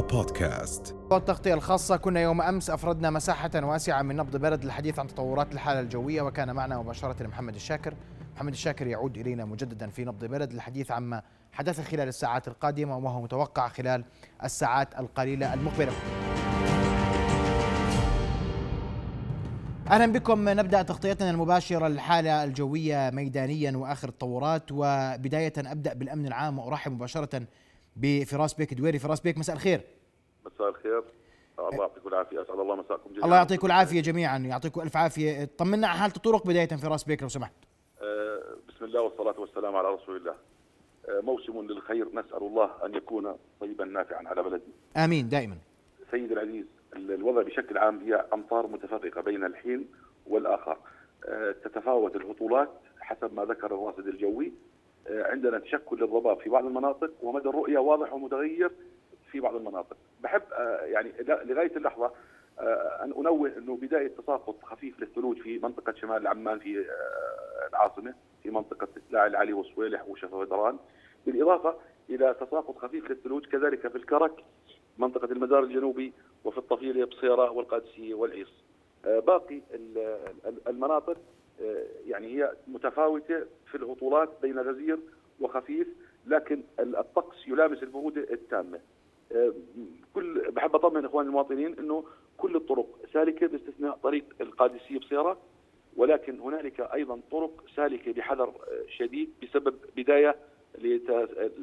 بودكاست التغطية الخاصة كنا يوم أمس أفردنا مساحة واسعة من نبض بلد للحديث عن تطورات الحالة الجوية وكان معنا مباشرة محمد الشاكر. محمد الشاكر يعود إلينا مجددا في نبض بلد للحديث عما حدث خلال الساعات القادمة وما هو متوقع خلال الساعات القليلة المقبلة. أهلا بكم. نبدأ تغطيتنا المباشرة للحالة الجوية ميدانيا وآخر التطورات. وبداية أبدأ بالأمن العام وأرحب مباشرة بفراس بيك دويري. فراس بيك مساء الخير. مساء الخير. الله يعطيكم العافية. أسعد الله مساءكم جميعا. الله يعطيكم العافية جميعا يعطيكم ألف عافية. طمنا على حاله الطرق بدايه فراس بيك لو سمحت؟ أه بسم الله والصلاة والسلام على رسول الله. أه موسم للخير نسأل الله أن يكون طيبا نافعا على بلدنا آمين دائما. سيد العزيز الوضع بشكل عام هي أمطار متفرقة بين الحين والآخر. أه تتفاوت الهطولات حسب ما ذكر الراصد الجوي. عندنا تشكل للضباب في بعض المناطق ومدى الرؤية واضح ومتغير. في بعض المناطق. بحب أه يعني لغاية اللحظة أن أنوه إنه بداية تساقط خفيف للثلوج في منطقة شمال عمان في العاصمة في منطقة لا العلي وصويلح وشفا بالإضافة إلى تساقط خفيف للثلوج كذلك في الكرك منطقة المدار الجنوبي وفي الطفيله بصيرة والقادسية والعيص. باقي المناطق يعني هي متفاوتة في الهطولات بين غزير وخفيف لكن الطقس يلامس البروده التامة. كل بحب أطمن إخواني المواطنين إنه كل الطرق سالكة باستثناء طريق القادسية بصيرة ولكن هنالك أيضا طرق سالكة بحذر شديد بسبب بداية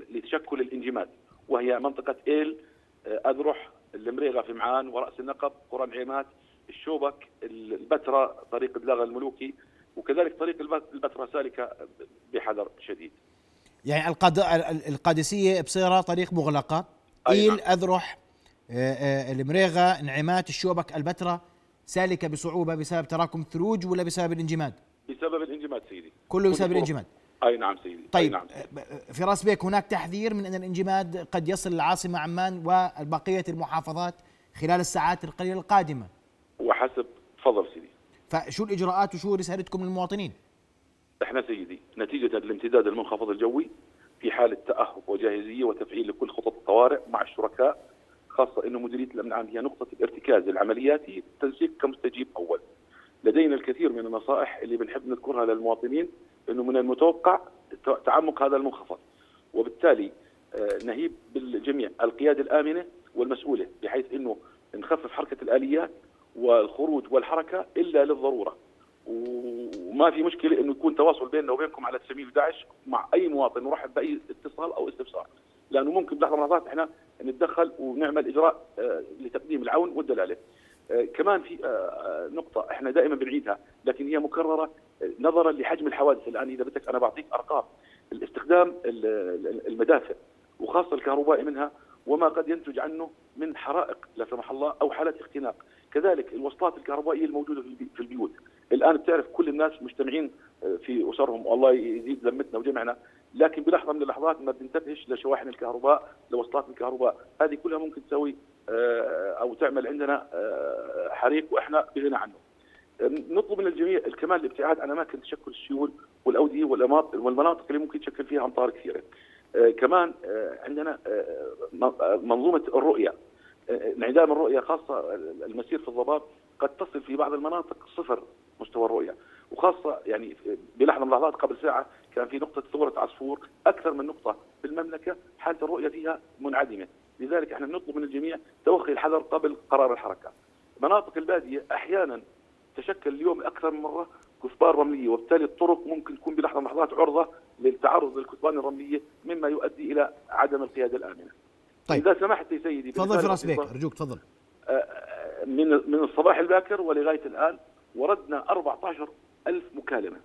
لتشكل الانجماد وهي منطقة إيل أذرح المريغة في معان ورأس النقب قرى العيمات الشوبك البتراء طريق دلاغ الملوكي وكذلك طريق البتراء سالكة بحذر شديد. يعني القاد... القادسية بصيرة طريق مغلقة؟ إيل نعم. أذرح المريغة انعمات الشوبك البتراء سالكة بصعوبة بسبب تراكم الثلوج ولا بسبب الانجماد؟ بسبب الانجماد سيدي كله بسبب الانجماد أي نعم سيدي طيب نعم. في راس بيك هناك تحذير من أن الانجماد قد يصل العاصمه عمان وبقيه المحافظات خلال الساعات القليلة القادمة وحسب تفضل سيدي فشو الإجراءات وشو رسالتكم للمواطنين؟ إحنا سيدي نتيجة الامتداد المنخفض الجوي في حاله تاهب وجاهزية وتفعيل لكل خطط الطوارئ مع الشركاء خاصة إنه مديرية الأمن العام هي نقطة الارتكاز العملياتي التنسيق كمستجيب أول. لدينا الكثير من النصائح اللي بنحب نذكرها للمواطنين إنه من المتوقع تعمق هذا المنخفض وبالتالي نهيب بالجميع القيادة الآمنة والمسؤولة بحيث إنه نخفف حركة الآليات والخروج والحركة إلا للضرورة وما في مشكلة إنه يكون تواصل بيننا وبينكم على 911 مع أي مواطن نرحب بأي اتصال أو استفسار. لأنه ممكن بلحظة من اللحظات إحنا نتدخل ونعمل إجراء لتقديم العون والدلالة. كمان في نقطة إحنا دائما بنعيدها لكن هي مكررة نظرا لحجم الحوادث. الآن إذا بدك أنا بعطيك أرقام. الاستخدام المدافع وخاصة الكهربائي منها وما قد ينتج عنه من حرائق لا سمح الله أو حالات اختناق. كذلك الوصلات الكهربائية الموجودة في البيوت. الآن بتعرف كل الناس مجتمعين في أسرهم. والله يزيد ذمتنا وجمعنا. لكن بلحظة من اللحظات ما بننتبهش لشواحن الكهرباء لوصلات الكهرباء. هذه كلها ممكن تسوي أو تعمل عندنا حريق وإحنا بغنى عنه. نطلب من الجميع كمان الابتعاد عن اماكن تشكل السيول والأودية والمناطق اللي ممكن تشكل فيها أمطار كثيرة. كمان عندنا منظومة الرؤية. انعدام الرؤية خاصة المسير في الضباب قد تصل في بعض المناطق صفر مستوى الرؤية. وخاصة يعني بلحظة من اللحظات قبل ساعة كان في نقطة ثورة عصفور أكثر من نقطة في المملكة حالة الرؤية فيها منعدمة. لذلك إحنا نطلب من الجميع توخي الحذر قبل قرار الحركة. مناطق البادية أحيانا تشكل اليوم أكثر من مرة كثبان رملية وبالتالي الطرق ممكن تكون بلحظة من اللحظات عرضة للتعرض للكثبان الرملية مما يؤدي إلى عدم القيادة الآمنة. طيب. إذا سمحت يا سيدي تفضل فراس بيك أرجوك تفضل. من من الصباح الباكر ولغاية الآن وردنا 14 ألف مكالمة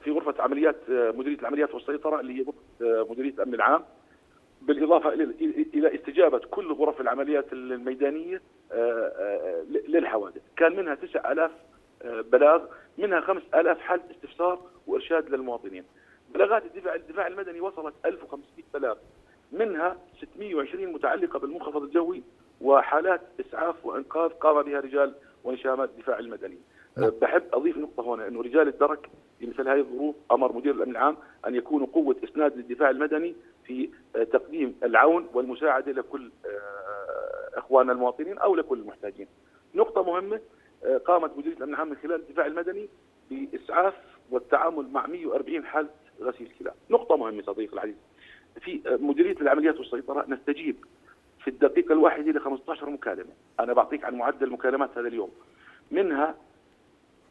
في غرفة عمليات مديرية العمليات والسيطرة اللي هي مديرية الأمن العام. بالإضافة إلى استجابة كل غرف العمليات الميدانية للحوادث، كان منها 9000 بلاغ، منها 5000 حاله استفسار وإرشاد للمواطنين. بلاغات الدفاع الدفاع المدني وصلت 1500 بلاغ، منها 620 متعلقة بالمنخفض الجوي وحالات إسعاف وإنقاذ قام بها رجال ونشامات الدفاع المدني. بحب أضيف نقطة هنا إنه رجال الدرك في مثل هذه الظروف أمر مدير الأمن العام أن يكونوا قوة إسناد للدفاع المدني في تقديم العون والمساعدة لكل إخواننا المواطنين أو لكل المحتاجين. نقطة مهمة قامت مديرية الأمن العام من خلال الدفاع المدني بإسعاف والتعامل مع 140 حالة غسيل كلى. نقطة مهمة صديقي العزيز. في مديرية العمليات والسيطرة نستجيب في الدقيقة الواحدة ل 15 مكالمة، أنا بعطيك عن معدل المكالمات هذا اليوم. منها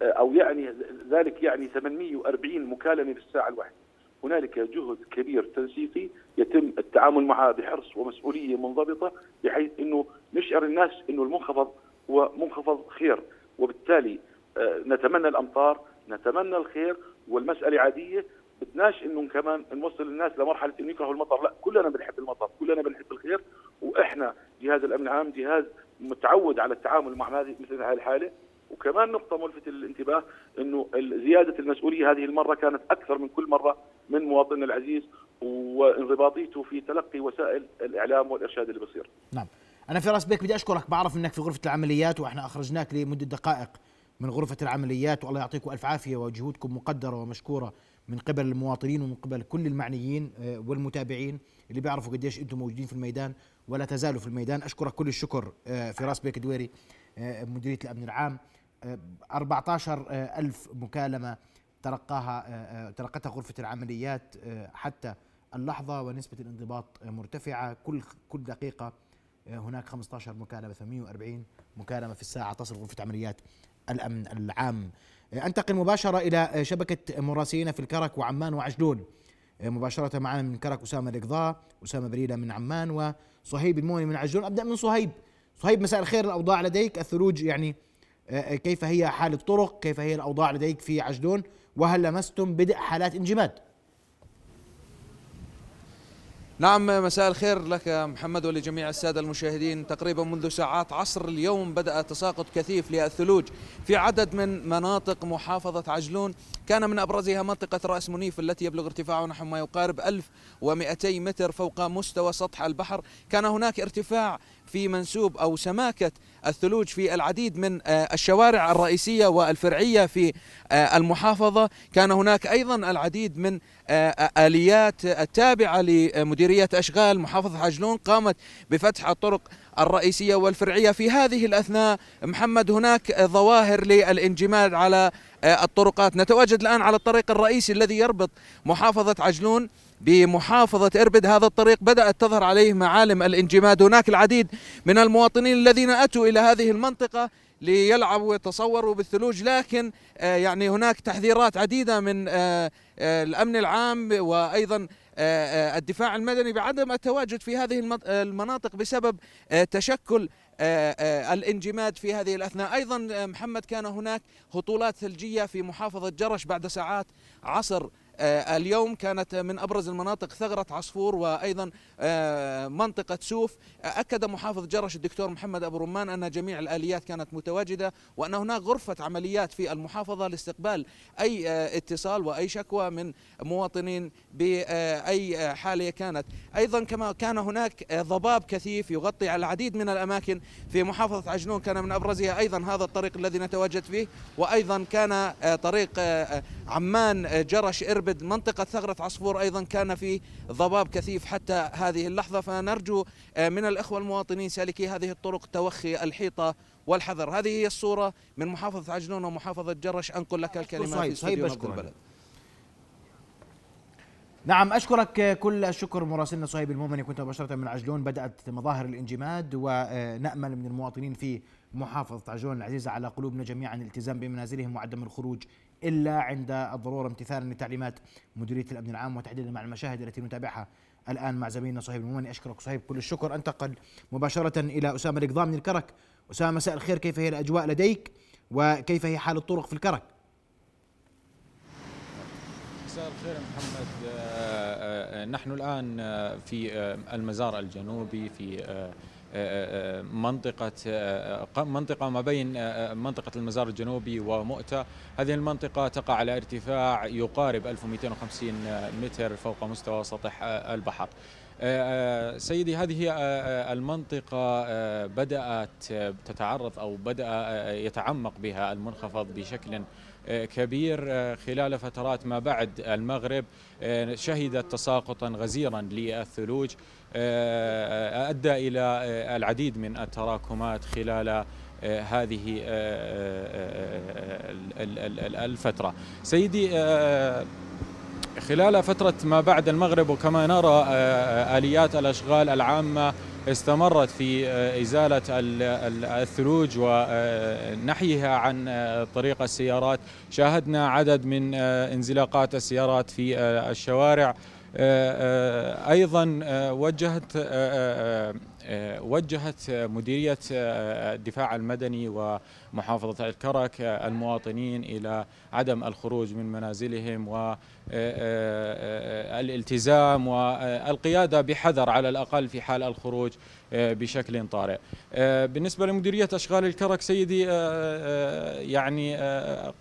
أو يعني ذلك يعني 840 مكالمة في الساعة الواحدة. هنالك جهد كبير تنسيقي يتم التعامل معه بحرص ومسؤولية منضبطة بحيث إنه نشعر الناس إنه المنخفض هو منخفض خير وبالتالي آه، نتمنى الأمطار نتمنى الخير والمسألة عادية بدناش إنه كمان نوصل الناس لمرحلة إنه يكرهوا المطر لا كلنا بنحب المطر كلنا بنحب الخير وإحنا جهاز الأمن العام جهاز متعود على التعامل مع هذه مثل هذه الحالة وكمان نقطة ملفتة للانتباه إنه زيادة المسؤولية هذه المرة كانت أكثر من كل مرة من مواطننا العزيز وانضباطيته في تلقي وسائل الإعلام والإرشاد اللي بصير. نعم. أنا فراس بيك بدي أشكرك بعرف إنك في غرفة العمليات وإحنا أخرجناك لمدة دقائق من غرفة العمليات والله يعطيكم ألف عافية وجهودكم مقدرة ومشكورة من قبل المواطنين ومن قبل كل المعنيين آه، والمتابعين اللي بيعرفوا قديش أنتم موجودين في الميدان ولا تزالوا في الميدان. أشكرك كل الشكر آه، فراس بيك دويري آه، مديرية الأمن العام. 14 ألف مكالمة تلقاها تلقتها غرفة العمليات حتى اللحظة ونسبة الانضباط مرتفعة. كل كل دقيقة هناك 15 مكالمة 840 مكالمة في الساعة. تصل غرفة عمليات الأمن العام. أنتقل مباشرة إلى شبكة مراسلين في الكرك وعمان وعجلون. مباشرة معنا من كرك أسامة الإقضاء أسامة بريدة من عمان وصهيب الموني من عجلون. أبدأ من صهيب. صهيب مساء الخير. الأوضاع لديك الثلوج يعني آه، آه، كيف هي حال الطرق؟ كيف هي الأوضاع لديك في عجلون؟ وهل لمستم بدء حالات انجماد؟ نعم مساء الخير لك محمد ولجميع السادة المشاهدين. تقريبا منذ ساعات عصر اليوم بدأ تساقط كثيف للثلوج في عدد من مناطق محافظة عجلون. كان من أبرزها منطقة رأس منيف التي يبلغ ارتفاعها نحو ما يقارب 1200 متر فوق مستوى سطح البحر. كان هناك ارتفاع في منسوب أو سماكة الثلوج في العديد من آه، الشوارع الرئيسية والفرعية في آه، المحافظة. كان هناك أيضا العديد من آه، آليات التابعة لمديرية أشغال محافظة عجلون قامت بفتح الطرق الرئيسية والفرعية. في هذه الأثناء محمد هناك ظواهر للانجماد على الطرقات. نتواجد الآن على الطريق الرئيسي الذي يربط محافظة عجلون بمحافظة إربد. هذا الطريق بدأت تظهر عليه معالم الانجماد. هناك العديد من المواطنين الذين أتوا إلى هذه المنطقة ليلعبوا ويتصوروا بالثلوج. لكن آه، يعني هناك تحذيرات عديدة من آه، آه، الأمن العام وأيضا الدفاع المدني بعدم التواجد في هذه المناطق بسبب تشكل الانجماد في هذه الأثناء، أيضا محمد كان هناك هطولات ثلجية في محافظة جرش بعد ساعات عصر اليوم كانت من أبرز المناطق ثغرة عصفور وأيضا آه، منطقة سوف. أكد محافظ جرش الدكتور محمد أبو رمان أن جميع الآليات كانت متواجدة وأن هناك غرفة عمليات في المحافظة لاستقبال أي آه، اتصال وأي شكوى من مواطنين بأي حالة كانت. أيضا كما كان هناك ضباب كثيف يغطي على العديد من الأماكن في محافظة عجنون. كان من أبرزها أيضا هذا الطريق الذي نتواجد فيه وأيضا كان طريق عمان جرش اربد تعبد منطقة ثغرة عصفور أيضا كان في ضباب كثيف حتى هذه اللحظة. فنرجو آه، من الإخوة المواطنين سالكي هذه الطرق توخي الحيطة والحذر. هذه هي الصورة من محافظة عجنون ومحافظة جرش. أنقل لك الكلمة في استوديو نبض البلد. نعم أشكرك كل الشكر مراسلنا صهيب المؤمن كنت مباشرة من عجلون. بدأت مظاهر الانجماد ونأمل من المواطنين في محافظة عجلون العزيزة على قلوبنا جميعا الالتزام بمنازلهم وعدم الخروج إلا عند الضرورة امتثالا لتعليمات مديرية الأمن العام وتحديدا مع المشاهد التي نتابعها الآن مع زميلنا صهيب المؤمن أشكرك صهيب كل الشكر. انتقل مباشرة إلى أسامة القضاء من الكرك. أسامة مساء الخير. كيف هي الأجواء لديك؟ وكيف هي حال الطرق في الكرك؟ مساء الخير محمد. آه، آه، آه، نحن الآن في المزار الجنوبي في منطقة منطقة ما بين منطقة المزار الجنوبي ومؤتة. هذه المنطقة تقع على ارتفاع يقارب 1250 متر فوق مستوى سطح البحر. سيدي هذه المنطقة بدأت تتعرض أو بدأ يتعمق بها المنخفض بشكل كبير خلال فترات ما بعد المغرب. شهدت تساقطا غزيرا للثلوج. أدى إلى العديد من التراكمات خلال هذه الفترة. سيدي خلال فترة ما بعد المغرب وكما نرى آليات الأشغال العامة استمرت في إزالة الثلوج ونحيها عن طريق السيارات. شاهدنا عدد من انزلاقات السيارات في الشوارع. أيضا وجهت وجهت مديرية الدفاع المدني ومحافظة الكرك المواطنين إلى عدم الخروج من منازلهم والالتزام والقيادة بحذر على الأقل في حال الخروج بشكل طارئ. بالنسبة لمديرية أشغال الكرك سيدي يعني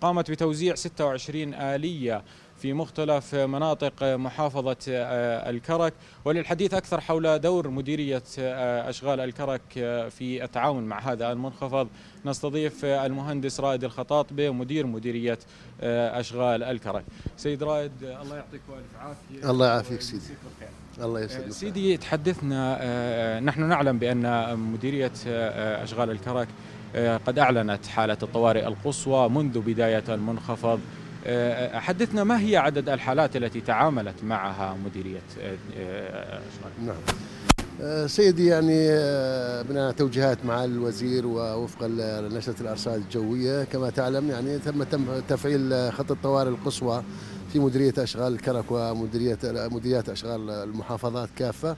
قامت بتوزيع 26 آلية في مختلف مناطق محافظة آه، الكرك. وللحديث أكثر حول دور مديرية آه، أشغال الكرك آه، في التعاون مع هذا المنخفض نستضيف المهندس رائد الخطاطبي مدير مديرية أشغال الكرك. سيد رائد الله يعطيك ألف عافية. الله يعافيك سيدي. الله يسلمك سيدي تحدثنا نحن نعلم بأن مديرية أشغال الكرك قد أعلنت حالة الطوارئ القصوى منذ بداية المنخفض. حدثنا ما هي عدد الحالات التي تعاملت معها مديرية آه، نعم. سيدي يعني بناء توجيهات مع الوزير ووفقا لنشرة الأرصاد الجوية كما تعلم يعني تم تفعيل خط الطوارئ القصوى في مديرية أشغال الكرك ومديرية مديريات أشغال المحافظات كافة.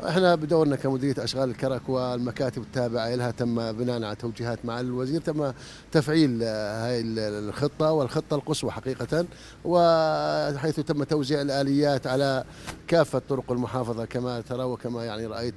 إحنا بدورنا كمديرية أشغال الكرك والمكاتب التابعة لها تم بناء على توجيهات مع الوزير تم تفعيل هاي الخطة والخطة القصوى حقيقة وحيث تم توزيع الآليات على كافة طرق المحافظة كما ترى وكما يعني رأيت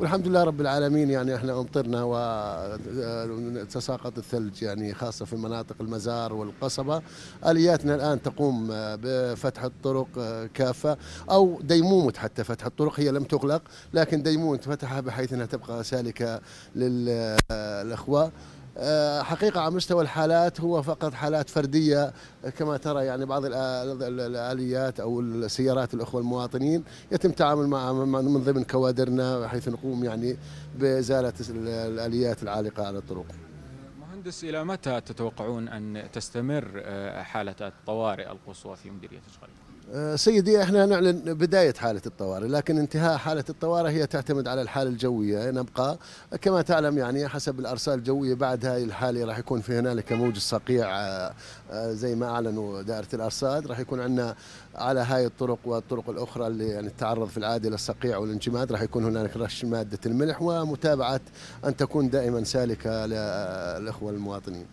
والحمد لله رب العالمين يعني إحنا أمطرنا وتساقط الثلج يعني خاصة في مناطق المزار والقصبة. آلياتنا الآن تقوم بفتح الطرق كافة أو ديمومة حتى فتح الطرق هي لم تغلق لكن ديمومة فتحها بحيث إنها تبقى سالكة للاخوه آه، حقيقة على مستوى الحالات هو فقط حالات فردية كما ترى يعني بعض الآليات أو السيارات الأخوة المواطنين يتم التعامل مع من ضمن كوادرنا بحيث نقوم يعني بإزالة الآليات العالقة على الطرق. مهندس إلى متى تتوقعون أن تستمر آه، حالة الطوارئ القصوى في مديرية أشغال؟ آه، سيدي إحنا نعلن بداية حالة الطوارئ لكن انتهاء حالة الطوارئ هي تعتمد على الحالة الجوية نبقى كما تعلم يعني حسب الارصاد الجوية بعد هذه الحالة راح يكون في هنالك موج الصقيع آه، آه، زي ما أعلنوا دائرة الارصاد راح يكون عندنا على هاي الطرق والطرق الأخرى اللي يعني تعرض في العادة للصقيع والانجماد راح يكون هنالك رش مادة الملح ومتابعة أن تكون دائما سالكة للاخوه المواطنين.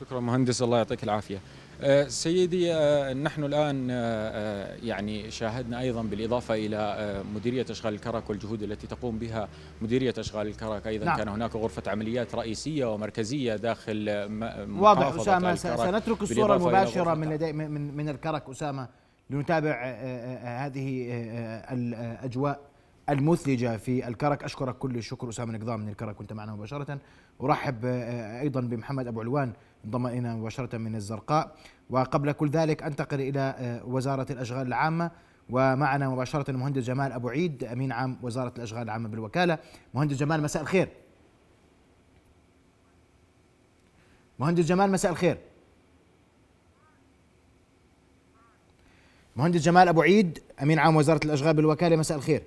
شكرا مهندس الله يعطيك العافية. آه، سيدي آه، نحن الآن آه، يعني شاهدنا أيضا بالإضافة إلى مديرية أشغال الكرك والجهود التي تقوم بها مديرية أشغال الكرك أيضا. نعم. كان هناك غرفة عمليات رئيسية ومركزية داخل واضح. أسامة سنترك الصورة المباشرة من لدي من من الكرك أسامة لنتابع هذه الأجواء. المثلجة في الكرك. أشكرك كل الشكر أسامة نقضام من الكرك كنت معنا مباشرة. أرحب أيضا بمحمد أبو علوان انضم الينا مباشرة من الزرقاء. وقبل كل ذلك أنتقل إلى آه، وزارة الأشغال العامة. ومعنا مباشرة المهندس جمال أبو عيد أمين عام وزارة الأشغال العامة بالوكالة. مهندس جمال مساء الخير. مهندس جمال مساء الخير. مهندس جمال أبو عيد أمين عام وزارة الأشغال بالوكالة مساء الخير.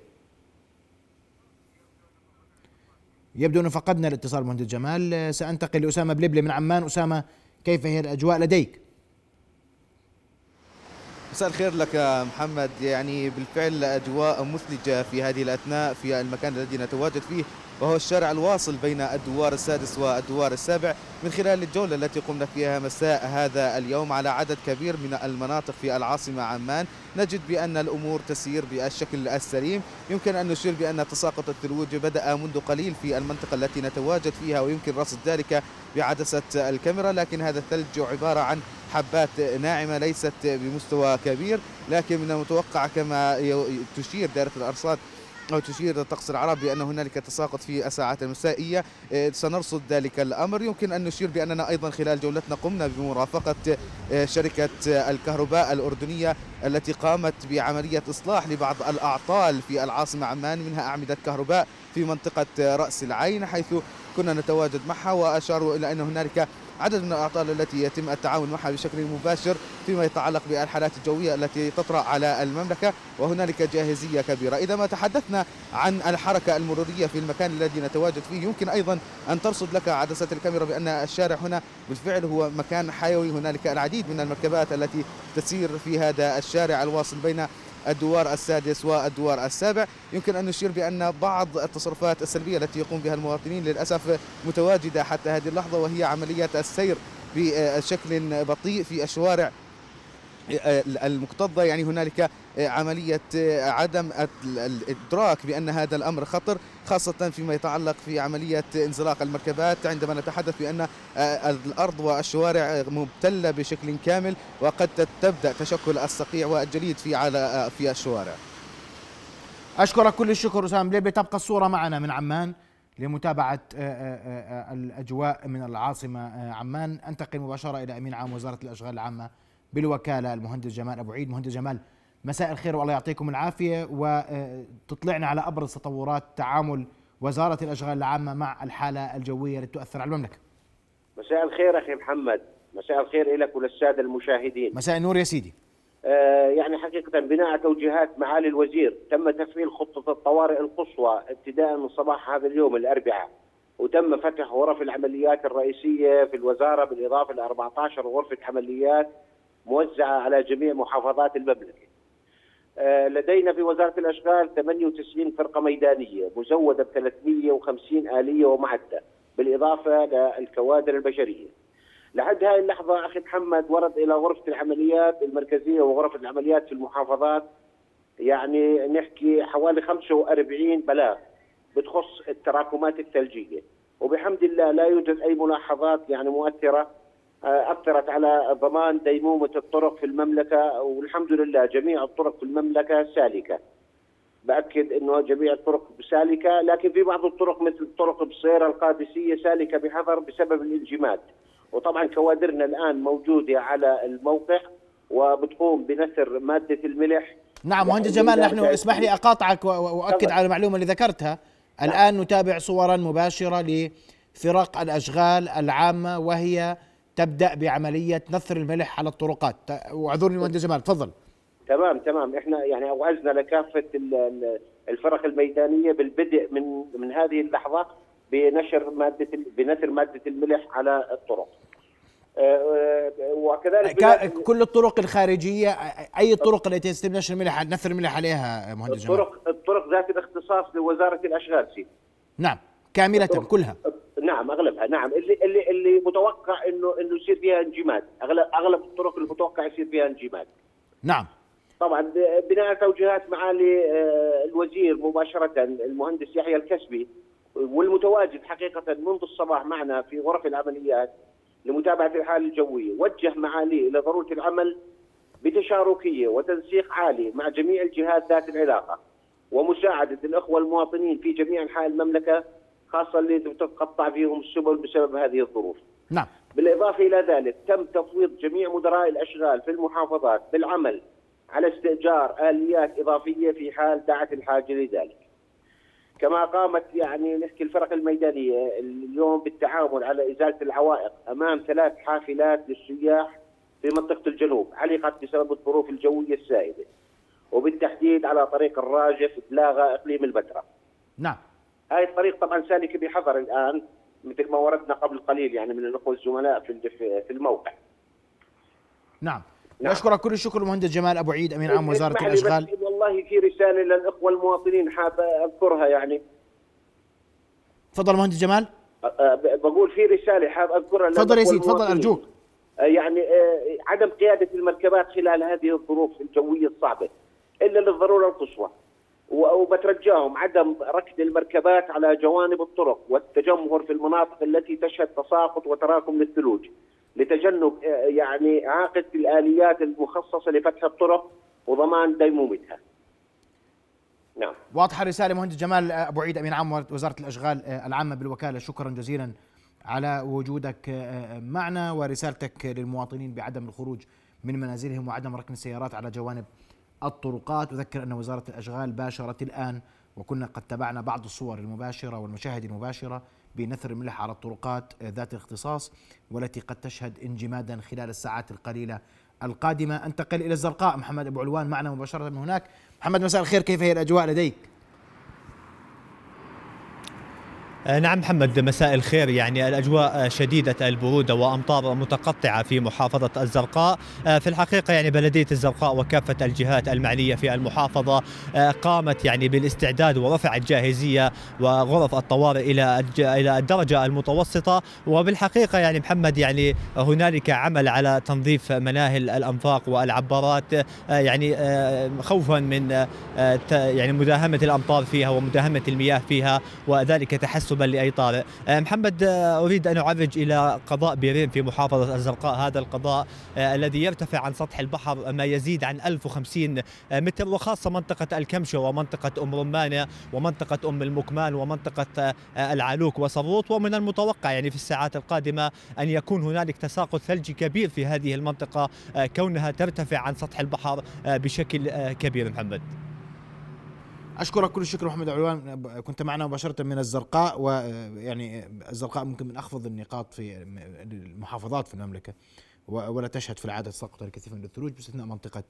يبدو أنه فقدنا الاتصال مهندس جمال. سأنتقل لأسامة بلبلي من عمان. أسامة كيف هي الأجواء لديك؟ مساء الخير لك محمد. يعني بالفعل أجواء مثلجة في هذه الأثناء في المكان الذي نتواجد فيه. وهو الشارع الواصل بين الدوار السادس والدوار السابع من خلال الجولة التي قمنا فيها مساء هذا اليوم على عدد كبير من المناطق في العاصمة عمان. نجد بأن الأمور تسير بالشكل السليم. يمكن أن نشير بأن تساقط الثلوج بدأ منذ قليل في المنطقة التي نتواجد فيها ويمكن رصد ذلك بعدسة الكاميرا لكن هذا الثلج عبارة عن حبات ناعمة ليست بمستوى كبير. لكن من المتوقع كما تشير دائرة الأرصاد أو تشير الطقس العربي بأن هنالك تساقط في الساعات المسائية. آه، سنرصد ذلك الأمر. يمكن أن نشير بأننا أيضا خلال جولتنا قمنا بمرافقة آه، شركة الكهرباء الأردنية التي قامت بعملية إصلاح لبعض الأعطال في العاصمة عمان منها أعمدة كهرباء في منطقة رأس العين حيث كنا نتواجد معها. وأشاروا إلى أن هنالك عدد من الأعطال التي يتم التعاون معها بشكل مباشر فيما يتعلق بالحالات الجوية التي تطرأ على المملكة وهنالك جاهزية كبيرة. إذا ما تحدثنا عن الحركة المرورية في المكان الذي نتواجد فيه يمكن أيضا أن ترصد لك عدسة الكاميرا بأن الشارع هنا بالفعل هو مكان حيوي. هنالك العديد من المركبات التي تسير في هذا الشارع الواصل بين الدوار السادس والدوار السابع. يمكن أن نشير بأن بعض التصرفات السلبية التي يقوم بها المواطنين للأسف متواجدة حتى هذه اللحظة وهي عملية السير بشكل بطيء في الشوارع المكتظة. يعني هنالك عملية عدم الإدراك بأن هذا الأمر خطر خاصة فيما يتعلق في عملية انزلاق المركبات عندما نتحدث بأن الأرض والشوارع مبتلة بشكل كامل وقد تبدأ تشكل الصقيع والجليد في على في الشوارع. أشكرك كل الشكر أسامة ليبي تبقى الصورة معنا من عمان لمتابعة آه، آه، آه، الأجواء من العاصمة عمان. أنتقل مباشرة إلى أمين عام وزارة الأشغال العامة بالوكالة المهندس جمال أبو عيد. مهندس جمال مساء الخير والله يعطيكم العافية وتطلعنا على أبرز تطورات تعامل وزارة الأشغال العامة مع الحالة الجوية التي تؤثر على المملكة. مساء الخير أخي محمد. مساء الخير لك وللسادة المشاهدين. مساء النور يا سيدي. آه يعني حقيقة بناء توجيهات معالي الوزير تم تفعيل خطة الطوارئ القصوى ابتداء من صباح هذا اليوم الأربعاء وتم فتح غرف العمليات الرئيسية في الوزارة بالإضافة ل 14 غرفة عمليات موزعة على جميع محافظات المملكة. لدينا في وزارة الأشغال 98 فرقة ميدانية مزودة ب 350 آلية ومعدة بالإضافة للكوادر البشرية. لحد هذه اللحظة أخي محمد ورد إلى غرفة العمليات المركزية وغرف العمليات في المحافظات. يعني نحكي حوالي 45 بلاغ بتخص التراكمات الثلجية. وبحمد الله لا يوجد أي ملاحظات يعني مؤثرة آه، اثرت على ضمان ديمومة الطرق في المملكة والحمد لله جميع الطرق في المملكة سالكة. بأكد إنه جميع الطرق سالكة لكن في بعض الطرق مثل طرق بصيره القادسية سالكة بحذر بسبب الانجماد. وطبعا كوادرنا الآن موجودة على الموقع وبتقوم بنثر مادة الملح نعم مهندس جمال نحن اسمح لي أقاطعك وأؤكد على المعلومة اللي ذكرتها نعم. الآن نتابع صورا مباشرة لفرق الأشغال العامة وهي تبدأ بعملية نثر الملح على الطرقات. واعذرني مهندس جمال تفضل. تمام تمام. إحنا يعني أوعزنا لكافة الفرق الميدانية بالبدء من من هذه اللحظة بنشر مادة بنثر مادة الملح على الطرق. آه، آه، وكذلك كل الطرق الخارجية أي الطرق التي يتم نشر الملح نثر الملح عليها مهندس الطرق جمال. الطرق ذات الاختصاص لوزارة الأشغال سيدي. نعم كاملة كلها. نعم أغلبها نعم. اللي اللي اللي متوقع انه إنه يصير فيها انجماد. اغلب أغلب الطرق المتوقع يصير فيها انجماد. نعم. طبعا بناء توجيهات معالي آه، الوزير مباشرة المهندس يحيى الكسبي والمتواجد حقيقة منذ الصباح معنا في غرف العمليات لمتابعة الحالة الجوية وجه معالي إلى ضرورة العمل بتشاركية وتنسيق عالي مع جميع الجهات ذات العلاقة ومساعدة الأخوة المواطنين في جميع أنحاء المملكة خاصه اللي تتقطع فيهم السبل بسبب هذه الظروف. نعم. بالإضافة إلى ذلك تم تفويض جميع مدراء الأشغال في المحافظات بالعمل على استئجار آليات إضافية في حال دعت الحاجة لذلك. كما قامت يعني نحكي الفرق الميدانية اليوم بالتعامل على إزالة العوائق أمام ثلاث حافلات للسياح في منطقة الجنوب علقت بسبب الظروف الجوية السائدة. وبالتحديد على طريق الراجف بلاغه اقليم البتراء. نعم. هاي الطريق طبعا سالكه بحذر الآن مثل ما وردنا قبل قليل يعني من الأخوة الزملاء في في الموقع. نعم. نعم. نشكرك كل الشكر المهندس جمال أبو عيد امين عام وزارة الأشغال والله في رسالة للأخوة المواطنين حاب أذكرها يعني تفضل مهندس جمال بقول في رسالة حاب أذكرها تفضل يا سيدي تفضل أرجوك يعني عدم قيادة المركبات خلال هذه الظروف الجوية الصعبة إلا للضرورة القصوى وبترجاهم عدم ركن المركبات على جوانب الطرق والتجمهر في المناطق التي تشهد تساقط وتراكم للثلوج لتجنب آه، يعني اعاقه الآليات المخصصة لفتح الطرق وضمان ديمومتها. نعم واضحة الرسالة مهندس جمال أبو عيد أمين عام وزارة الأشغال العامة بالوكالة شكرا جزيلا على وجودك معنا ورسالتك للمواطنين بعدم الخروج من منازلهم وعدم ركن السيارات على جوانب الطرقات. أذكر أن وزارة الأشغال باشرت الآن وكنا قد تابعنا بعض الصور المباشرة والمشاهد المباشرة بنثر الملح على الطرقات ذات الاختصاص والتي قد تشهد انجمادا خلال الساعات القليلة القادمة. أنتقل إلى الزرقاء. محمد أبو علوان معنا مباشرة من هناك. محمد مساء الخير. كيف هي الأجواء لديك؟ آه، نعم محمد مساء الخير. يعني الأجواء شديدة البرودة وأمطار متقطعة في محافظة الزرقاء. آه، في الحقيقة يعني بلدية الزرقاء وكافة الجهات المعنية في المحافظة آه، قامت يعني بالاستعداد ورفع الجاهزية وغرف الطوارئ إلى إلى الدرجة المتوسطة. وبالحقيقة يعني محمد يعني هنالك عمل على تنظيف مناهل الأنفاق والعبارات. يعني خوفا من يعني مداهمة الأمطار فيها ومداهمة المياه فيها وذلك تحسن تناسبا لأي طارئ آه، محمد آه، أريد أن أعرج إلى قضاء بيرين في محافظة الزرقاء هذا القضاء آه، الذي يرتفع عن سطح البحر ما يزيد عن 1050 متر وخاصة منطقة الكمشة ومنطقة أم رمانة ومنطقة أم المكمان ومنطقة العلوك وصروط ومن المتوقع يعني في الساعات القادمة أن يكون هنالك تساقط ثلجي كبير في هذه المنطقة كونها ترتفع عن سطح البحر بشكل كبير. محمد. أشكرك كل الشكر محمد علوان. كنت معنا مباشرة من الزرقاء ويعني الزرقاء ممكن من أخفض النقاط في المحافظات في المملكة ولا تشهد في العادة تساقط الكثير من الثلوج باستثناء منطقة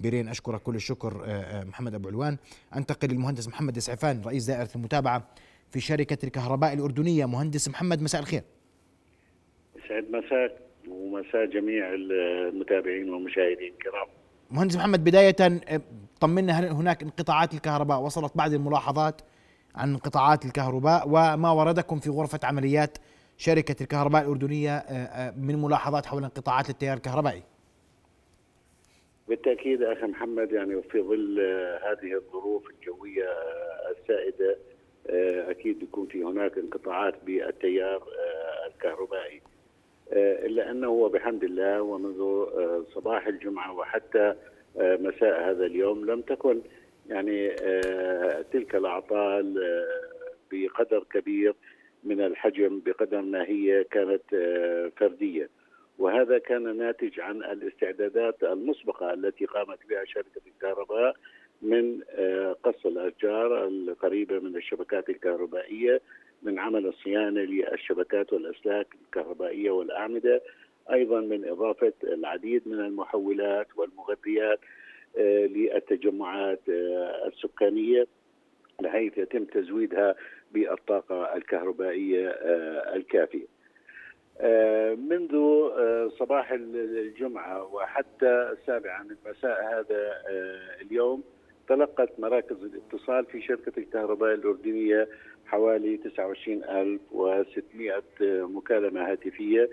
بيرين. أشكرك كل الشكر محمد أبو علوان. أنتقل للمهندس محمد السعفان رئيس دائرة المتابعة في شركة الكهرباء الأردنية. مهندس محمد مساء الخير. سعد مساك ومساء جميع المتابعين والمشاهدين الكرام. مهندس محمد بداية طمنا هل هناك انقطاعات الكهرباء وصلت بعض الملاحظات عن انقطاعات الكهرباء وما وردكم في غرفة عمليات شركة الكهرباء الأردنية آه، آه، من ملاحظات حول انقطاعات التيار الكهربائي. بالتأكيد أخي محمد يعني في ظل آه، هذه الظروف الجوية السائدة أكيد يكون في هناك انقطاعات بالتيار الكهربائي. إلا أنه بحمد الله ومنذ صباح الجمعة وحتى آه، مساء هذا اليوم لم تكن يعني آه، تلك الأعطال آه، بقدر كبير من الحجم بقدر ما هي كانت فردية. وهذا كان ناتج عن الاستعدادات المسبقة التي قامت بها شركة الكهرباء من قص الأشجار القريبة من الشبكات الكهربائية من عمل الصيانة للشبكات والأسلاك الكهربائية والأعمدة أيضا من إضافة العديد من المحولات والمغذيات آه، للتجمعات آه، السكانية بحيث يتم تزويدها بالطاقة الكهربائية آه، الكافية. منذ صباح الجمعة وحتى السابعة من مساء هذا اليوم تلقت مراكز الاتصال في شركة الكهرباء الأردنية حوالي 29600 مكالمة هاتفية.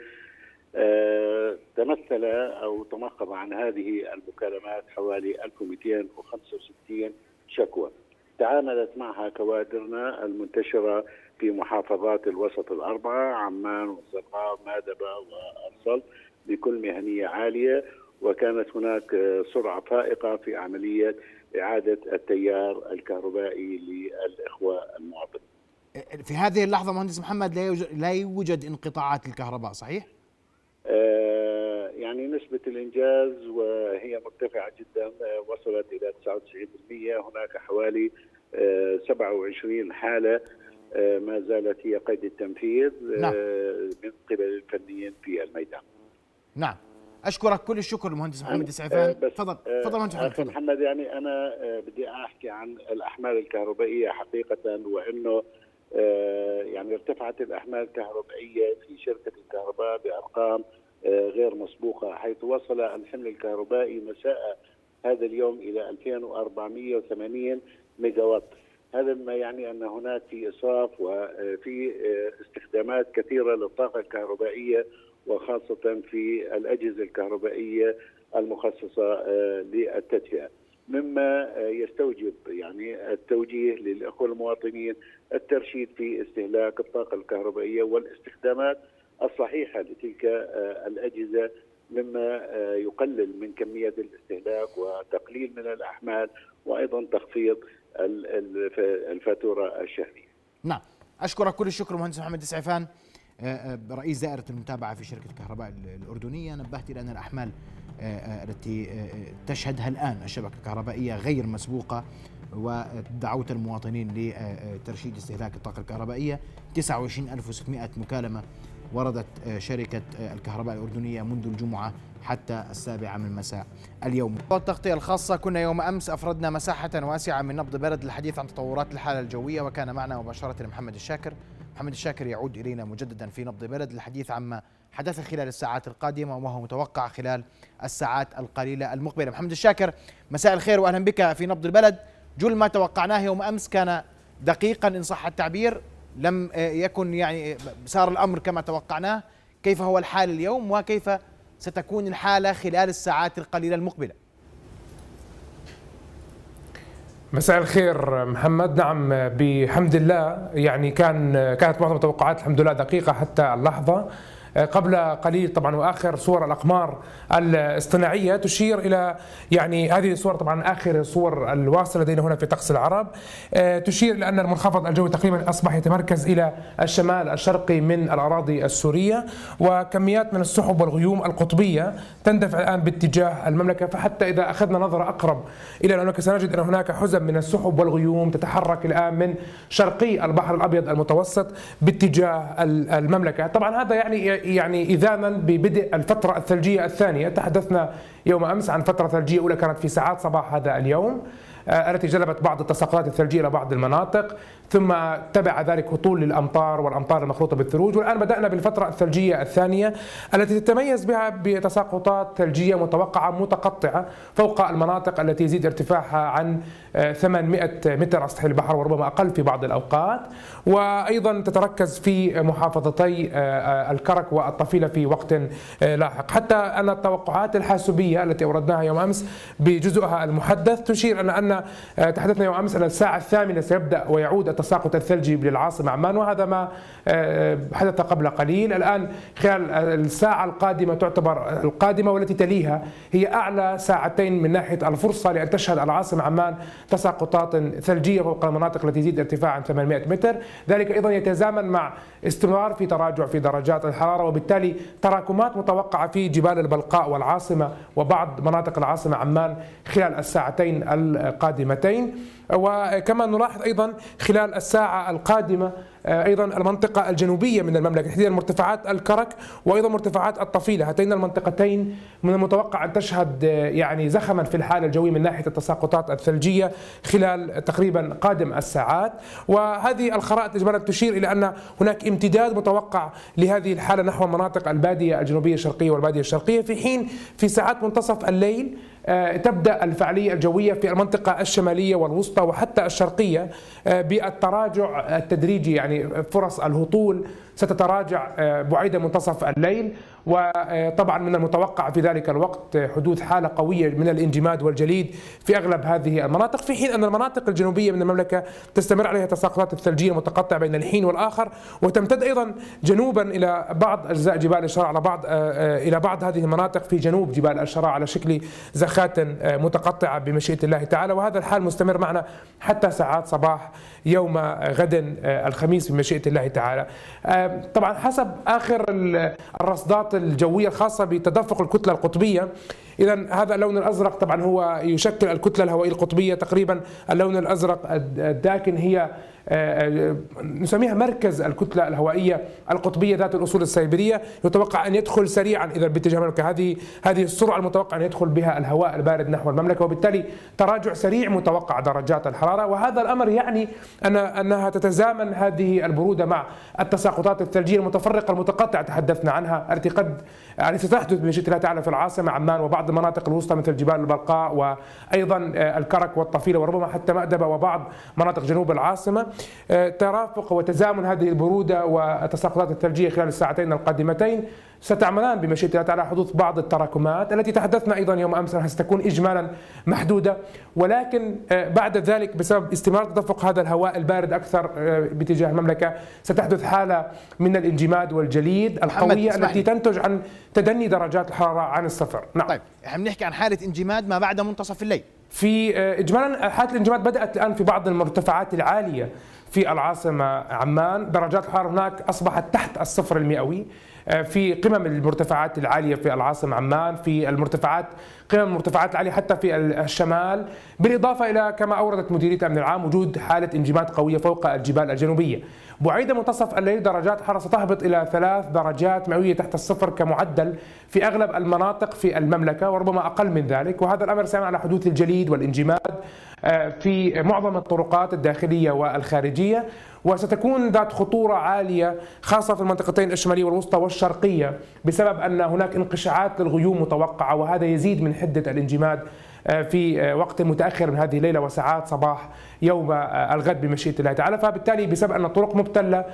آه، تمثل أو تمخض عن هذه المكالمات حوالي 1265 شكوى. تعاملت معها كوادرنا المنتشرة في محافظات الوسط الأربعة عمان والزرقاء ومادبه وأرسل بكل مهنية عالية. وكانت هناك سرعة فائقة في عملية إعادة التيار الكهربائي للإخوة المواطنين. في هذه اللحظة مهندس محمد لا يوجد لا يوجد انقطاعات الكهرباء صحيح؟ آه، يعني نسبة الإنجاز وهي مرتفعة جدا آه، وصلت إلى 99% هناك حوالي 27 آه، حالة ما زالت هي قيد التنفيذ نعم. من قبل الفنيين في الميدان نعم أشكرك كل الشكر المهندس محمد السعفان تفضل. تفضل مهندس محمد. محمد يعني أنا بدي أحكي عن الأحمال الكهربائية حقيقة وإنه يعني ارتفعت الأحمال الكهربائية في شركة الكهرباء بأرقام آه، غير مسبوقة حيث وصل الحمل الكهربائي مساء هذا اليوم إلى 2480 ميجا وات هذا ما يعني أن هناك في إسراف وفي آه، استخدامات كثيرة للطاقة الكهربائية وخاصة في الأجهزة الكهربائية المخصصة آه، للتدفئة. مما يستوجب يعني التوجيه للأخوة المواطنين الترشيد في استهلاك الطاقة الكهربائية والاستخدامات الصحيحة لتلك آه، الأجهزة مما آه، يقلل من كمية الاستهلاك وتقليل من الأحمال وأيضا تخفيض الفاتورة الشهرية. نعم. أشكرك كل الشكر مهندس محمد السعفان آه، آه، رئيس دائرة المتابعة في شركة الكهرباء الأردنية. نبهت إلى أن الأحمال آه، التي تشهدها الآن الشبكة الكهربائية غير مسبوقة ودعوت المواطنين لترشيد استهلاك الطاقة الكهربائية. 29600 مكالمة وردت شركة الكهرباء الأردنية منذ الجمعة حتى السابعة من المساء اليوم. التغطية الخاصة كنا يوم أمس أفردنا مساحة واسعة من نبض بلد للحديث عن تطورات الحالة الجوية وكان معنا مباشرة محمد الشاكر. محمد الشاكر يعود إلينا مجددا في نبض بلد. للحديث عما حدث خلال الساعات القادمة وما هو متوقع خلال الساعات القليلة المقبلة. محمد الشاكر مساء الخير وأهلا بك في نبض البلد. جل ما توقعناه يوم أمس كان دقيقا إن صح التعبير. لم يكن يعني سار الأمر كما توقعناه. كيف هو الحال اليوم؟ وكيف ستكون الحالة خلال الساعات القليلة المقبلة؟ مساء الخير محمد. نعم بحمد الله. يعني كان كانت معظم التوقعات الحمد لله دقيقة حتى اللحظة. قبل قليل طبعا وآخر صور الأقمار الاصطناعية تشير إلى يعني هذه الصور طبعا آخر صور الواصله لدينا هنا في طقس العرب آه، تشير إلى أن المنخفض الجوي تقريبا أصبح يتمركز إلى الشمال الشرقي من الأراضي السورية وكميات من السحب والغيوم القطبية تندفع الآن باتجاه المملكة. فحتى إذا أخذنا نظرة أقرب إلى المملكة سنجد أن هناك حزم من السحب والغيوم تتحرك الآن من شرقي البحر الأبيض المتوسط باتجاه المملكة. طبعا هذا يعني يعني إذانا ببدء الفترة الثلجية الثانية. تحدثنا يوم أمس عن فترة ثلجية أولى كانت في ساعات صباح هذا اليوم. التي جلبت بعض التساقطات الثلجية إلى بعض المناطق ثم تبع ذلك هطول للأمطار والأمطار المخلوطة بالثلوج. والآن بدأنا بالفترة الثلجية الثانية التي تتميز بها بتساقطات ثلجية متوقعة متقطعة فوق المناطق التي يزيد ارتفاعها عن 800 آه، متر على سطح البحر وربما أقل في بعض الأوقات. وأيضا تتركز في محافظتي آه، الكرك والطفيلة في وقت لاحق. حتى أن التوقعات الحاسوبية التي أوردناها يوم أمس بجزءها المحدث تشير أن أن آه، تحدثنا يوم أمس أن الساعة الثامنة سيبدأ ويعود التساقط الثلجي للعاصمه عمان وهذا ما آه، حدث قبل قليل. الآن خلال الساعة القادمة تعتبر القادمة والتي تليها هي أعلى ساعتين من ناحية الفرصة لأن تشهد العاصمة عمان تساقطات ثلجية فوق المناطق التي تزيد ارتفاعا 800 متر. ذلك أيضا يتزامن مع استمرار في تراجع في درجات الحرارة وبالتالي تراكمات متوقعة في جبال البلقاء والعاصمة وبعض مناطق العاصمة عمان خلال الساعتين القادمتين. وكما نلاحظ أيضا خلال الساعة القادمة آه، أيضا المنطقة الجنوبية من المملكة تحديدا مرتفعات الكرك وأيضا مرتفعات الطفيلة. هاتين المنطقتين من المتوقع أن تشهد يعني زخما في الحالة الجوية من ناحية التساقطات الثلجية خلال تقريبا قادم الساعات. وهذه الخرائط اجمالا تشير إلى أن هناك امتداد متوقع لهذه الحالة نحو المناطق البادية الجنوبية الشرقية والبادية الشرقية في حين في ساعات منتصف الليل تبدأ الفعالية الجوية في المنطقة الشمالية والوسطى وحتى الشرقية بالتراجع التدريجي يعني فرص الهطول ستتراجع آه، بعيد منتصف الليل. وطبعا من المتوقع في ذلك الوقت حدوث حالة قوية من الانجماد والجليد في أغلب هذه المناطق في حين أن المناطق الجنوبية من المملكة تستمر عليها تساقطات الثلجية المتقطعة بين الحين والآخر. وتمتد أيضا جنوبا إلى بعض أجزاء جبال الشراع على بعض آه، آه، إلى بعض هذه المناطق في جنوب جبال الشراع على شكل زخات متقطعة بمشيئة الله تعالى. وهذا الحال مستمر معنا حتى ساعات صباح يوم غد الخميس بمشيئة الله تعالى. طبعا حسب آخر الرصدات الجوية الخاصة بتدفق الكتلة القطبية. إذا هذا اللون الأزرق طبعا هو يشكل الكتلة الهوائية القطبية تقريبا. اللون الأزرق الداكن هي نسميها مركز الكتلة الهوائية القطبية ذات الأصول السيبرية. يتوقع أن يدخل سريعا إذا باتجاه المملكة هذه هذه السرعة المتوقع أن يدخل بها الهواء البارد نحو المملكة. وبالتالي تراجع سريع متوقع درجات الحرارة. وهذا الأمر يعني أن أنها تتزامن هذه البرودة مع التساقطات الثلجية المتفرقة المتقطعة تحدثنا عنها. التي قد يعني ستحدث بمشيئة الله تعالى في العاصمة عمان وبعض المناطق الوسطى مثل جبال البلقاء وأيضا آه، الكرك والطفيلة وربما حتى مأدبة وبعض مناطق جنوب العاصمة. آه، ترافق وتزامن هذه البرودة والتساقطات الثلجية خلال الساعتين القادمتين. ستعملان بمشيئة الله تعالى حدوث بعض التراكمات التي تحدثنا أيضا يوم أمس ستكون إجمالا محدودة. ولكن آه، بعد ذلك بسبب استمرار تدفق هذا الهواء البارد أكثر آه، باتجاه المملكة ستحدث حالة من الانجماد والجليد القوية التي تنتج عن تدني درجات الحرارة عن الصفر. نعم. طيب إحنا بنحكي عن حالة انجماد ما بعد منتصف الليل. في اجمالا حالة الانجماد بدأت الآن في بعض المرتفعات العالية في العاصمة عمان. درجات الحرارة هناك أصبحت تحت الصفر المئوي. آه، في قمم المرتفعات العالية في العاصمة عمان في المرتفعات قمم المرتفعات العالية حتى في الشمال. بالإضافة إلى كما أوردت مديرية الأمن العام وجود حالة انجماد قوية فوق الجبال الجنوبية. بعيد منتصف الليل درجات الحراره ستهبط إلى ثلاث درجات مئوية تحت الصفر كمعدل في أغلب المناطق في المملكة وربما أقل من ذلك. وهذا الأمر سيعمل على حدوث الجليد والانجماد آه، في معظم الطرقات الداخلية والخارجية. وستكون ذات خطورة عالية خاصة في المنطقتين الشمالية والوسطى والشرقية بسبب أن هناك انقشاعات للغيوم متوقعة وهذا يزيد من حدة الانجماد آه، في آه، وقت متأخر من هذه الليلة وساعات صباح يوم آه، الغد بمشيئة الله تعالى. فبالتالي بسبب أن الطرق مبتلة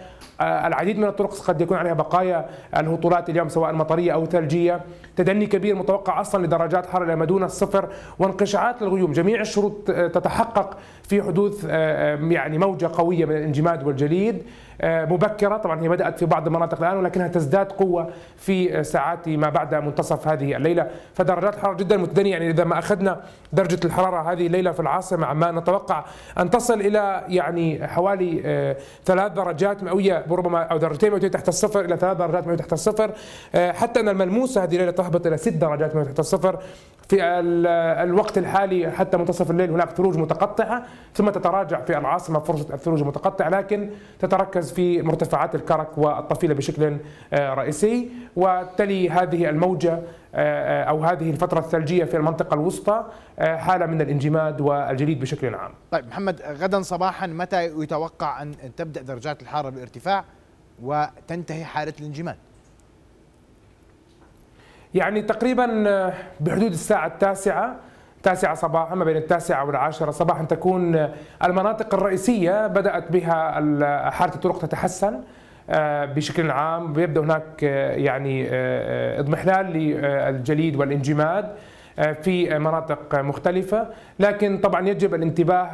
العديد من الطرق قد يكون عليها بقايا الهطولات اليوم سواء مطرية أو ثلجية. تدني كبير متوقع أصلا لدرجات حرارة ما دون الصفر وانقشاعات للغيوم. جميع الشروط تتحقق في حدوث يعني موجة قوية من الانجماد والجليد آه، مبكرة. طبعا هي بدأت في بعض المناطق الآن ولكنها تزداد قوة في ساعات ما بعد منتصف هذه الليلة. فدرجات الحرارة جدا متدنية. يعني إذا ما أخذنا درجة الحرارة هذه الليلة في العاصمة عمان نتوقع أن تصل إلى يعني حوالي آه، ثلاث درجات مئوية ربما أو درجتين مئوية تحت الصفر إلى ثلاث درجات مئوية تحت الصفر. آه، حتى أن الملموسة هذه الليلة تهبط إلى ست درجات مئوية تحت الصفر. في الوقت الحالي حتى منتصف الليل هناك ثلوج متقطعة ثم تتراجع في العاصمة فرصة الثلوج المتقطعة لكن تتركز في مرتفعات الكرك والطفيلة بشكل آه، رئيسي. وتلي هذه الموجة آه، آه، أو هذه الفترة الثلجية في المنطقة الوسطى حالة من الانجماد والجليد بشكل عام. طيب محمد غدا صباحا متى يتوقع أن تبدأ درجات الحرارة بالارتفاع وتنتهي حالة الانجماد؟ يعني تقريبا بحدود الساعة التاسعة التاسعة صباحا ما بين التاسعة والعاشرة صباحا تكون آه، المناطق الرئيسية بدأت بها حالة الطرق تتحسن آه، بشكل عام. ويبدأ هناك يعني اضمحلال للجليد والانجماد في مناطق مختلفة. لكن طبعا يجب الانتباه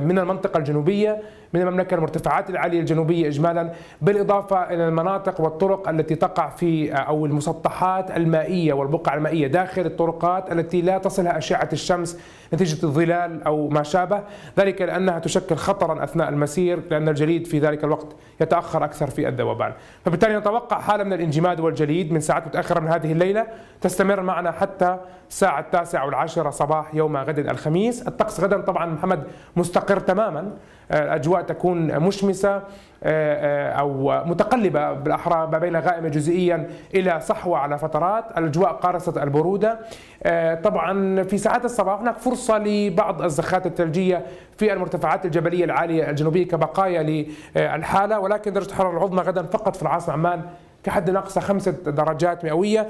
من المنطقة الجنوبية من المملكة المرتفعات العالية الجنوبية إجمالا بالإضافة إلى المناطق والطرق التي تقع في أو المسطحات المائية والبقع المائية داخل الطرقات التي لا تصلها أشعة الشمس نتيجة الظلال أو ما شابه. ذلك لأنها تشكل خطرا أثناء المسير لأن الجليد في ذلك الوقت يتأخر أكثر في الذوبان. فبالتالي نتوقع حالة من الانجماد والجليد من ساعات متأخرة من هذه الليلة تستمر معنا حتى الساعة التاسعة والعاشرة صباح يوم غد الخميس. الطقس غدا طبعا محمد مستقر تماما. الأجواء تكون مشمسة آه، آه، أو متقلبة بالأحرى ما بين غائمة جزئيا إلى صحوة على فترات. الأجواء قارصة البرودة. آه، طبعا في ساعات الصباح هناك فرصة لبعض الزخات الثلجية في المرتفعات الجبلية العالية الجنوبية كبقايا للحالة ولكن درجة الحرارة العظمى غدا فقط في العاصمة عمان كحد ناقصة خمسة درجات مئوية.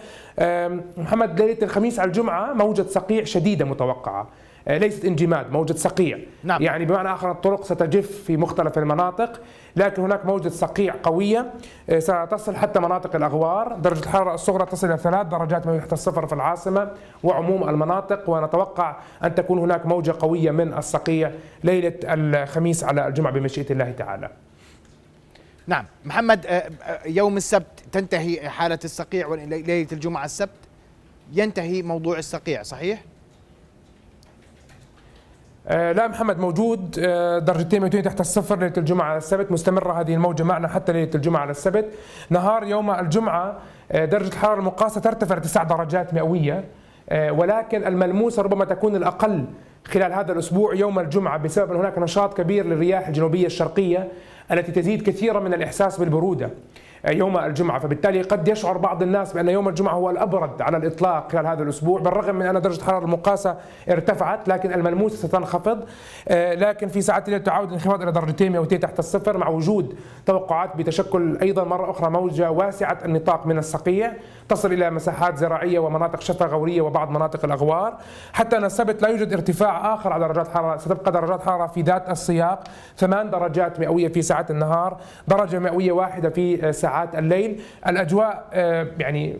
محمد ليلة الخميس على الجمعة موجة صقيع شديدة متوقعة. ليست انجماد موجة صقيع نعم. يعني بمعنى آخر الطرق ستجف في مختلف المناطق لكن هناك موجة صقيع قوية آه، ستصل حتى مناطق الأغوار درجة الحرارة الصغرى تصل إلى ثلاث درجات من تحت الصفر في العاصمة وعموم المناطق ونتوقع أن تكون هناك موجة قوية من الصقيع ليلة الخميس على الجمعة بمشيئة الله تعالى نعم محمد آه، يوم السبت تنتهي حالة الصقيع وليلة الجمعة السبت ينتهي موضوع الصقيع صحيح؟ آه، لا محمد موجود. آه، درجتين مئويتين تحت الصفر ليلة الجمعة على السبت. مستمرة هذه الموجة معنا حتى ليلة الجمعة على السبت. نهار يوم الجمعة آه، درجة الحرارة المقاسه ترتفع تسع درجات مئوية. ولكن الملموسة ربما تكون الأقل خلال هذا الأسبوع يوم الجمعة بسبب أن هناك نشاط كبير للرياح الجنوبية الشرقية التي تزيد كثيرا من الإحساس بالبرودة. يوم الجمعة. فبالتالي قد يشعر بعض الناس بأن يوم الجمعة هو الأبرد على الإطلاق خلال هذا الأسبوع بالرغم من أن درجة الحرارة المقاسة ارتفعت لكن الملموسة ستنخفض. آه، لكن في ساعات الليل تعود الانخفاض إلى درجتين مئويتين تحت الصفر مع وجود توقعات بتشكل أيضا مرة أخرى موجة واسعة النطاق من الصقيع تصل إلى مساحات زراعية ومناطق شفا غورية وبعض مناطق الأغوار. حتى أن السبت لا يوجد ارتفاع آخر على درجات الحرارة ستبقى درجات حرارة في ذات السياق ثمان درجات مئوية في ساعات النهار درجة مئوية واحدة في ساعات الليل الأجواء آه، يعني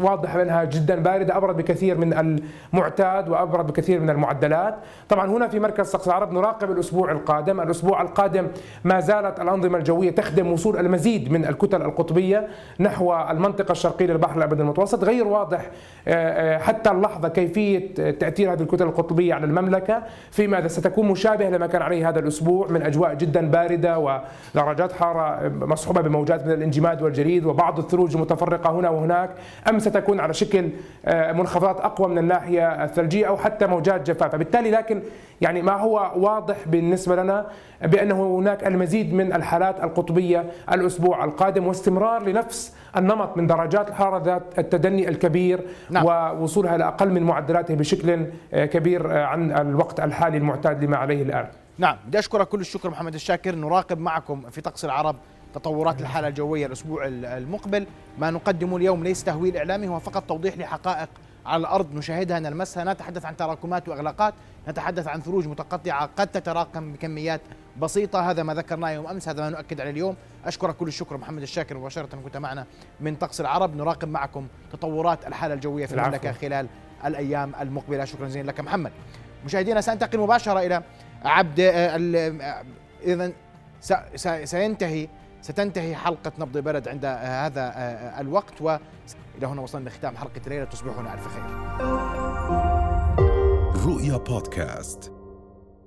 واضح انها جدا بارده أبرد بكثير من المعتاد وأبرد بكثير من المعدلات. طبعا هنا في مركز طقس العرب نراقب الأسبوع القادم. الأسبوع القادم ما زالت الأنظمة الجوية تخدم وصول المزيد من الكتل القطبية نحو المنطقة الشرقية للبحر الأبيض المتوسط. غير واضح آه، آه، حتى اللحظة كيفية تأثير هذه الكتل القطبية على المملكة فيما ستكون مشابهة لما كان عليه هذا الأسبوع من أجواء جدا باردة ودرجات حرارة مصحوبة بموجات من الانجماد والجليد وبعض الثلوج المتفرقه هنا وهناك. ام ستكون على شكل آه، منخفضات أقوى من الناحية الثلجية أو حتى موجات جفاف فبالتالي لكن يعني ما هو واضح بالنسبة لنا بأنه هناك المزيد من الحالات القطبية الأسبوع القادم واستمرار لنفس النمط من درجات الحرارة ذات التدني الكبير نعم. ووصولها إلى أقل من معدلاته بشكل آه، كبير آه، عن الوقت الحالي المعتاد لما عليه الآن. نعم بدي أشكرك كل الشكر محمد الشاكر نراقب معكم في طقس العرب تطورات الحالة الجوية الأسبوع المقبل. ما نقدمه اليوم ليس تهويل إعلامي هو فقط توضيح لحقائق على الأرض نشاهدها. نلمسها نتحدث عن تراكمات وإغلاقات نتحدث عن ثلوج متقطعة قد تتراكم بكميات بسيطة. هذا ما ذكرناه يوم أمس هذا ما نؤكد عليه اليوم. أشكرك كل الشكر محمد الشاكر مباشرة كنت معنا من طقس العرب. نراقب معكم تطورات الحالة الجوية في المملكة خلال الأيام المقبلة. شكرا جزيلا لك محمد. مشاهدينا سأنتقل مباشرة إلى عبد آه، إذا سينتهي ستنتهي حلقة نبض بلد عند هذا آه، الوقت وإلى هنا وصلنا لختام حلقة الليلة. تصبحون ألف خير. رؤيا بودكاست.